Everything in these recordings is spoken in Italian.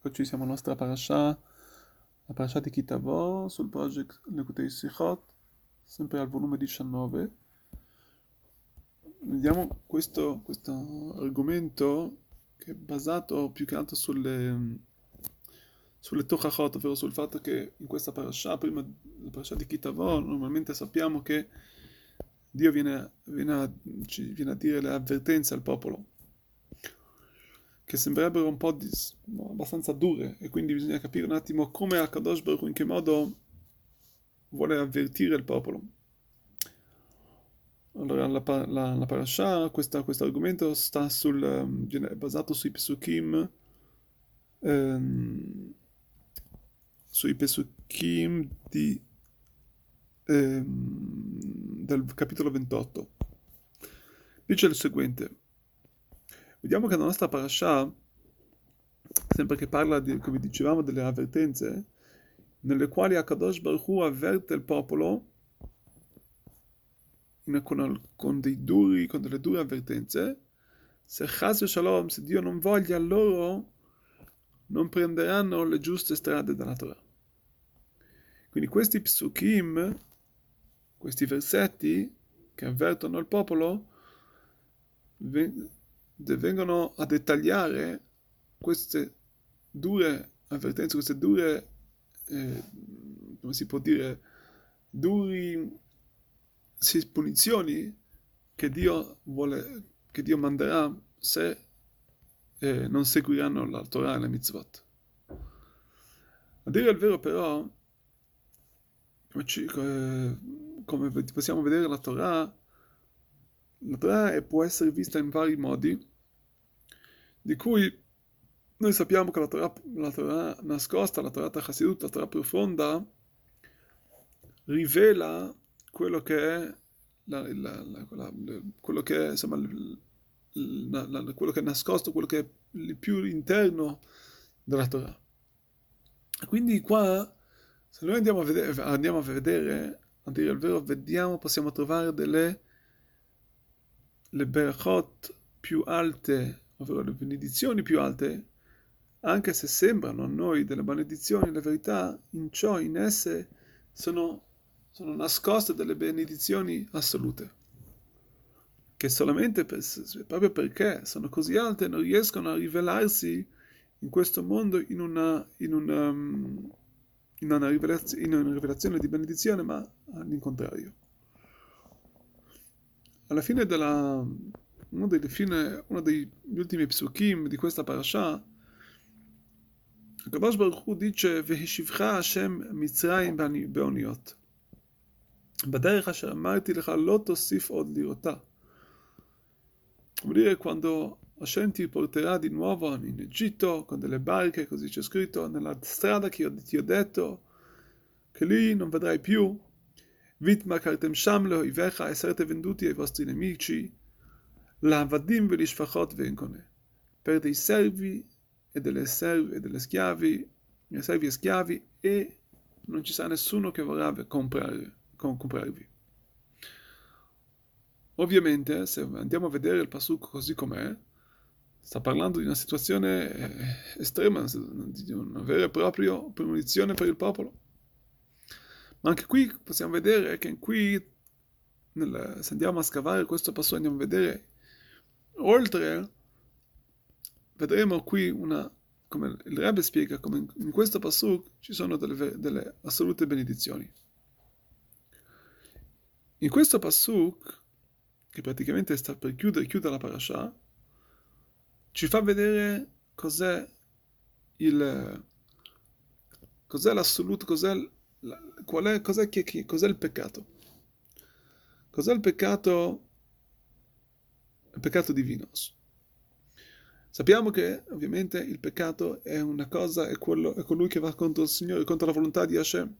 Eccoci, siamo alla nostra parasha, la parasha di Kitavo, sul project Lekutei Sichot, sempre al volume 19. Vediamo questo, questo argomento che è basato più che altro sulle, sulle Tochachot, ovvero sul fatto che in questa parasha, prima della parasha di Kitavo, normalmente sappiamo che Dio viene, viene, a, viene a dire le avvertenze al popolo che sembrerebbero un po' di, no, abbastanza dure e quindi bisogna capire un attimo come Akadosh Baruch in che modo vuole avvertire il popolo. Allora la, la, la parasha, questo argomento sta sul, è basato sui Pesukim ehm, sui Pesukim di, ehm, del capitolo 28. Dice il seguente. Vediamo che la nostra parasha, sempre che parla, di, come dicevamo, delle avvertenze, nelle quali Akadosh Baruch Hu avverte il popolo con, con, duri, con delle dure avvertenze, se Chas Shalom, se Dio non voglia loro, non prenderanno le giuste strade dalla Torah. Quindi questi psukim, questi versetti che avvertono il popolo, vengono a dettagliare queste dure avvertenze, queste dure, eh, come si può dire, duri sì, punizioni che Dio vuole, che Dio manderà se eh, non seguiranno la Torah e la mitzvot. A dire il vero però, come, ci, come possiamo vedere la Torah, la Torah può essere vista in vari modi, di cui noi sappiamo che la Torah, la Torah nascosta, la Torah Hasidut, la Torah profonda, rivela quello che è, la, la, quello che è insomma, quello che è nascosto, quello che è il più interno della Torah. Quindi qua, se noi andiamo a vedere, andiamo a, vedere, a dire il vero, vediamo, possiamo trovare delle le berachot più alte, ovvero le benedizioni più alte, anche se sembrano a noi delle maledizioni, la verità in ciò, in esse, sono, sono nascoste delle benedizioni assolute, che solamente per, proprio perché sono così alte non riescono a rivelarsi in questo mondo in una, in una, in una, rivelazione, in una rivelazione di benedizione, ma all'incontrario alla fine della uno dei, fine, uno degli ultimi psukim di questa parasha, Kabash Baruch Hu dice Vehishivcha Hashem Mitzrayim beoniot. Baderech asher amarti lecha lo od lirota Vuol dire quando Hashem ti porterà di nuovo in Egitto con delle barche, così c'è scritto, nella strada che io ti ho detto che lì non vedrai più. Vitmakartem sham leoivecha e sarete venduti ai vostri nemici, lavadim velishfachot vencone, per dei servi e delle serve e delle schiavi, dei servi e non ci sarà nessuno che vorrà comprarvi. Ovviamente, se andiamo a vedere il Pasuk così com'è, sta parlando di una situazione eh, estrema, di una vera e propria punizione per il popolo. Ma anche qui possiamo vedere che qui, nel, se andiamo a scavare questo passo, andiamo a vedere, oltre, vedremo qui una, come il Rebbe spiega, come in, in questo passo ci sono delle, delle, assolute benedizioni. In questo pasuk, che praticamente sta per chiudere, chiude la parasha, ci fa vedere cos'è il cos'è l'assoluto, cos'è qual è, cos'è, che, cos'è il peccato? Cos'è il peccato? Il peccato divino. Sappiamo che ovviamente il peccato è una cosa, è, quello, è colui che va contro il Signore, contro la volontà di Hashem.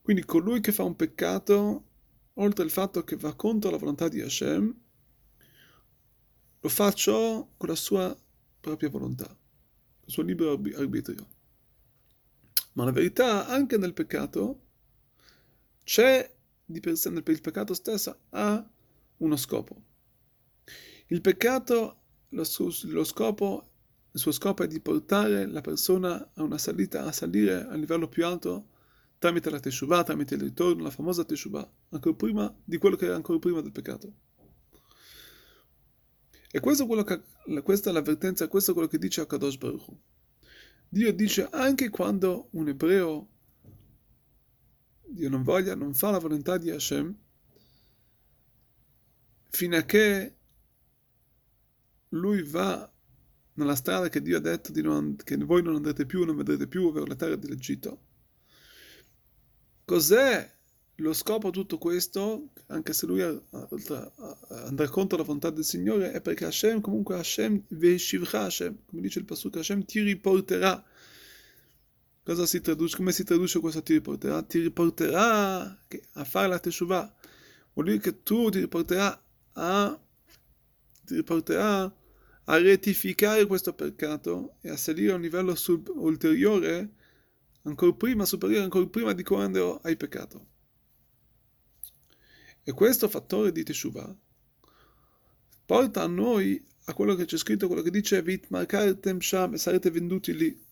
Quindi colui che fa un peccato, oltre al fatto che va contro la volontà di Hashem, lo fa ciò con la sua propria volontà, il suo libero arbitrio. Ma la verità, anche nel peccato, c'è di per sé, nel il peccato stesso, ha uno scopo. Il peccato, lo, lo scopo il suo scopo è di portare la persona a una salita, a salire a livello più alto tramite la Teshuvah, tramite il ritorno, la famosa Teshuvah, ancora prima di quello che era ancora prima del peccato. E questo è quello che, questa è l'avvertenza, questo è quello che dice Akadosh Baruch. Dio dice anche quando un ebreo, Dio non voglia, non fa la volontà di Hashem, fino a che lui va nella strada che Dio ha detto non, che voi non andrete più, non vedrete più, ovvero la terra dell'Egitto. Cos'è lo scopo di tutto questo, anche se lui andrà contro la volontà del Signore, è perché Hashem, comunque Hashem, Veshivcha Hashem, come dice il Pasuk, Hashem ti riporterà. Cosa si traduce? Come si traduce questo ti riporterà? Ti riporterà a fare la Teshuvah. Vuol dire che tu ti riporterà a, ti riporterà a rettificare questo peccato e a salire a un livello sub- ulteriore, ancora prima, superiore ancora prima di quando hai peccato. E questo fattore di Teshuvah porta a noi a quello che c'è scritto, quello che dice Vit markartem sham e sarete venduti lì.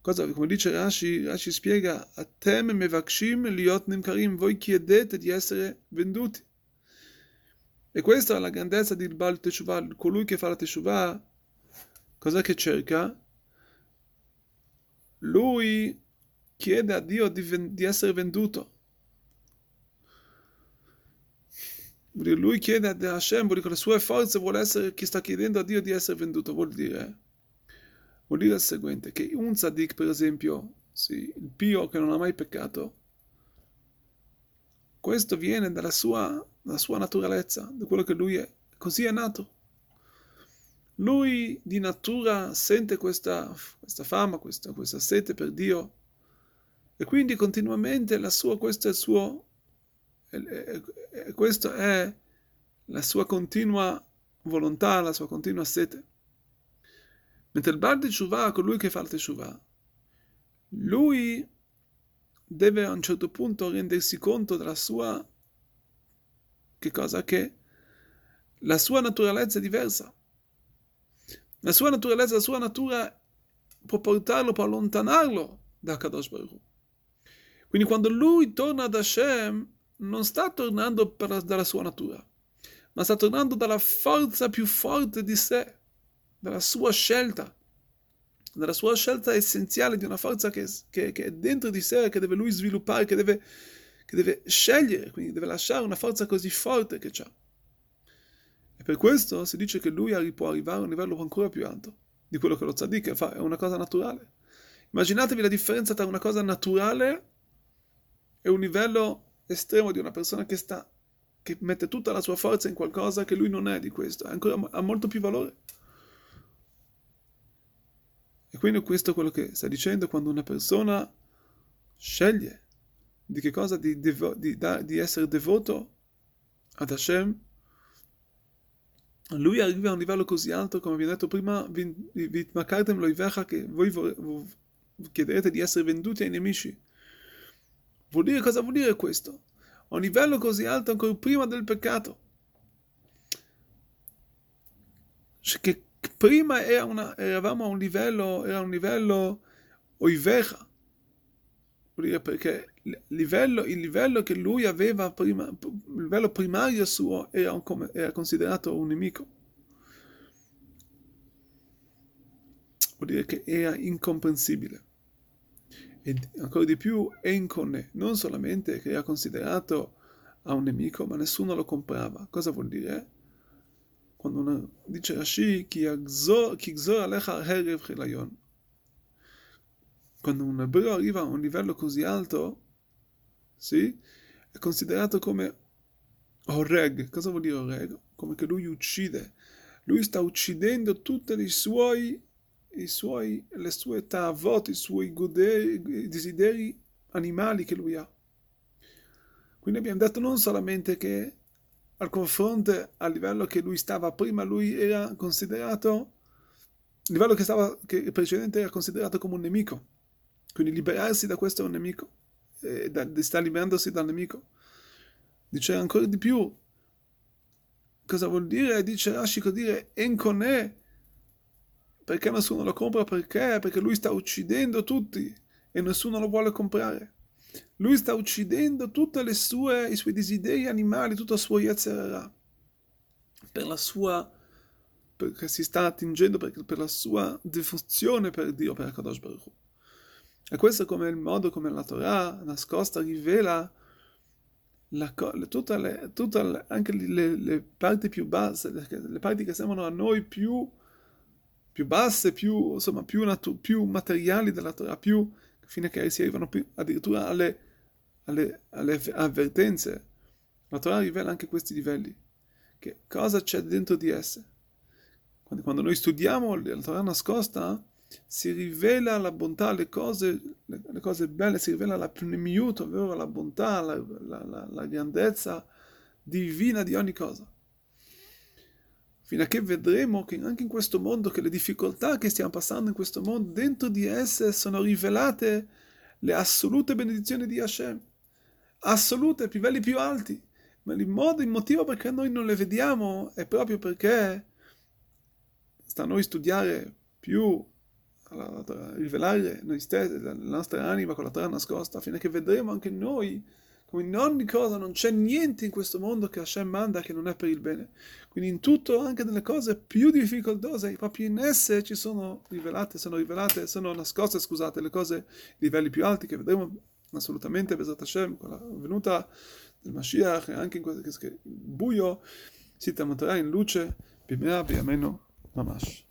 Cosa, come dice Rashi, Rashi spiega, Atem mevakshim liot nimkarim, voi chiedete di essere venduti. E questa è la grandezza di Baal Teshuvah, colui che fa la Teshuvah, cosa che cerca? Lui chiede a Dio di, di essere venduto. Lui chiede a Hashem, con le sue forze vuole essere, chi sta chiedendo a Dio di essere venduto, vuol dire, vuol dire il seguente, che un tzaddik, per esempio, sì, il pio che non ha mai peccato, questo viene dalla sua la sua naturalezza, da quello che lui è. Così è nato. Lui di natura sente questa, questa fama, questa, questa sete per Dio e quindi continuamente sua, questo è il suo, questa è la sua continua volontà, la sua continua sete. Mentre il Bar di Shuvah, colui che fa il Teshuvah, lui deve a un certo punto rendersi conto della sua che cosa? Che la sua naturalezza è diversa. La sua naturalezza, la sua natura può portarlo, può allontanarlo da Kadosh Baruch Quindi quando lui torna ad Hashem, non sta tornando per, dalla sua natura, ma sta tornando dalla forza più forte di sé, dalla sua scelta, dalla sua scelta essenziale di una forza che, che, che è dentro di sé, che deve lui sviluppare, che deve che deve scegliere, quindi deve lasciare una forza così forte che ha. E per questo si dice che lui può arrivare a un livello ancora più alto di quello che lo tzaddik fa, è una cosa naturale. Immaginatevi la differenza tra una cosa naturale e un livello estremo di una persona che sta che mette tutta la sua forza in qualcosa che lui non è di questo, ancora, ha molto più valore. E quindi questo è quello che sta dicendo quando una persona sceglie di che cosa? Di, devo, di, da, di essere devoto ad Hashem. Lui arriva a un livello così alto, come abbiamo detto prima, che voi chiederete di essere venduti ai nemici. Vuol dire cosa vuol dire questo? A un livello così alto ancora prima del peccato. Che prima era una, eravamo a un livello, era un livello oivecha. Vuol dire perché livello, il livello che lui aveva prima, il livello primario suo era, un, era considerato un nemico. Vuol dire che era incomprensibile. E ancora di più, enconne, non solamente che era considerato a un nemico, ma nessuno lo comprava. Cosa vuol dire? Quando uno dice Rashi. Quando un ebreo arriva a un livello così alto, sì? È considerato come Oreg. Cosa vuol dire Oreg? Come che lui uccide. Lui sta uccidendo tutti i suoi, suoi, le sue tavot, i suoi goderi, i desideri animali che lui ha. Quindi abbiamo detto non solamente che al confronto al livello che lui stava prima, lui era considerato, il livello che, stava, che precedente era considerato come un nemico. Quindi liberarsi da questo è un nemico eh, da, sta liberandosi dal nemico. Dice ancora di più. Cosa vuol dire? Dice Rashi, vuol dire encone perché nessuno lo compra? Perché? Perché lui sta uccidendo tutti e nessuno lo vuole comprare. Lui sta uccidendo tutti i suoi desideri animali, tutto il suo Yetzerara, per la sua, perché si sta attingendo per, per la sua devozione per Dio, per Kadosh Baruch. E questo come il modo come la Torah nascosta rivela la, le, le, anche le, le, parti più basse, le, parti che sembrano a noi più, più basse, più, insomma, più, natu, più materiali della Torah, più, fino a che si arrivano più, addirittura alle, alle, alle avvertenze. La Torah rivela anche questi livelli, che cosa c'è dentro di esse. Quando, quando noi studiamo la Torah nascosta, si rivela la bontà, le cose, le, le cose belle, si rivela la pneumiut, ovvero la bontà, la, la, la, la, grandezza divina di ogni cosa. Fino a che vedremo che anche in questo mondo, che le difficoltà che stiamo passando in questo mondo, dentro di esse sono rivelate le assolute benedizioni di Hashem, assolute, più livelli più alti. Ma il modo, il motivo perché noi non le vediamo è proprio perché sta a noi studiare più a rivelare noi stessi, la nostra anima con la terra nascosta, fino a che vedremo anche noi come in ogni cosa non c'è niente in questo mondo che Hashem manda che non è per il bene. Quindi in tutto, anche nelle cose più difficoltose, proprio in esse ci sono rivelate, sono rivelate, sono nascoste, scusate, le cose, i livelli più alti che vedremo assolutamente, Besat Hashem, con la venuta del Mashiach anche in questo buio, si tramuterà in luce, bimea, biameno, mamash.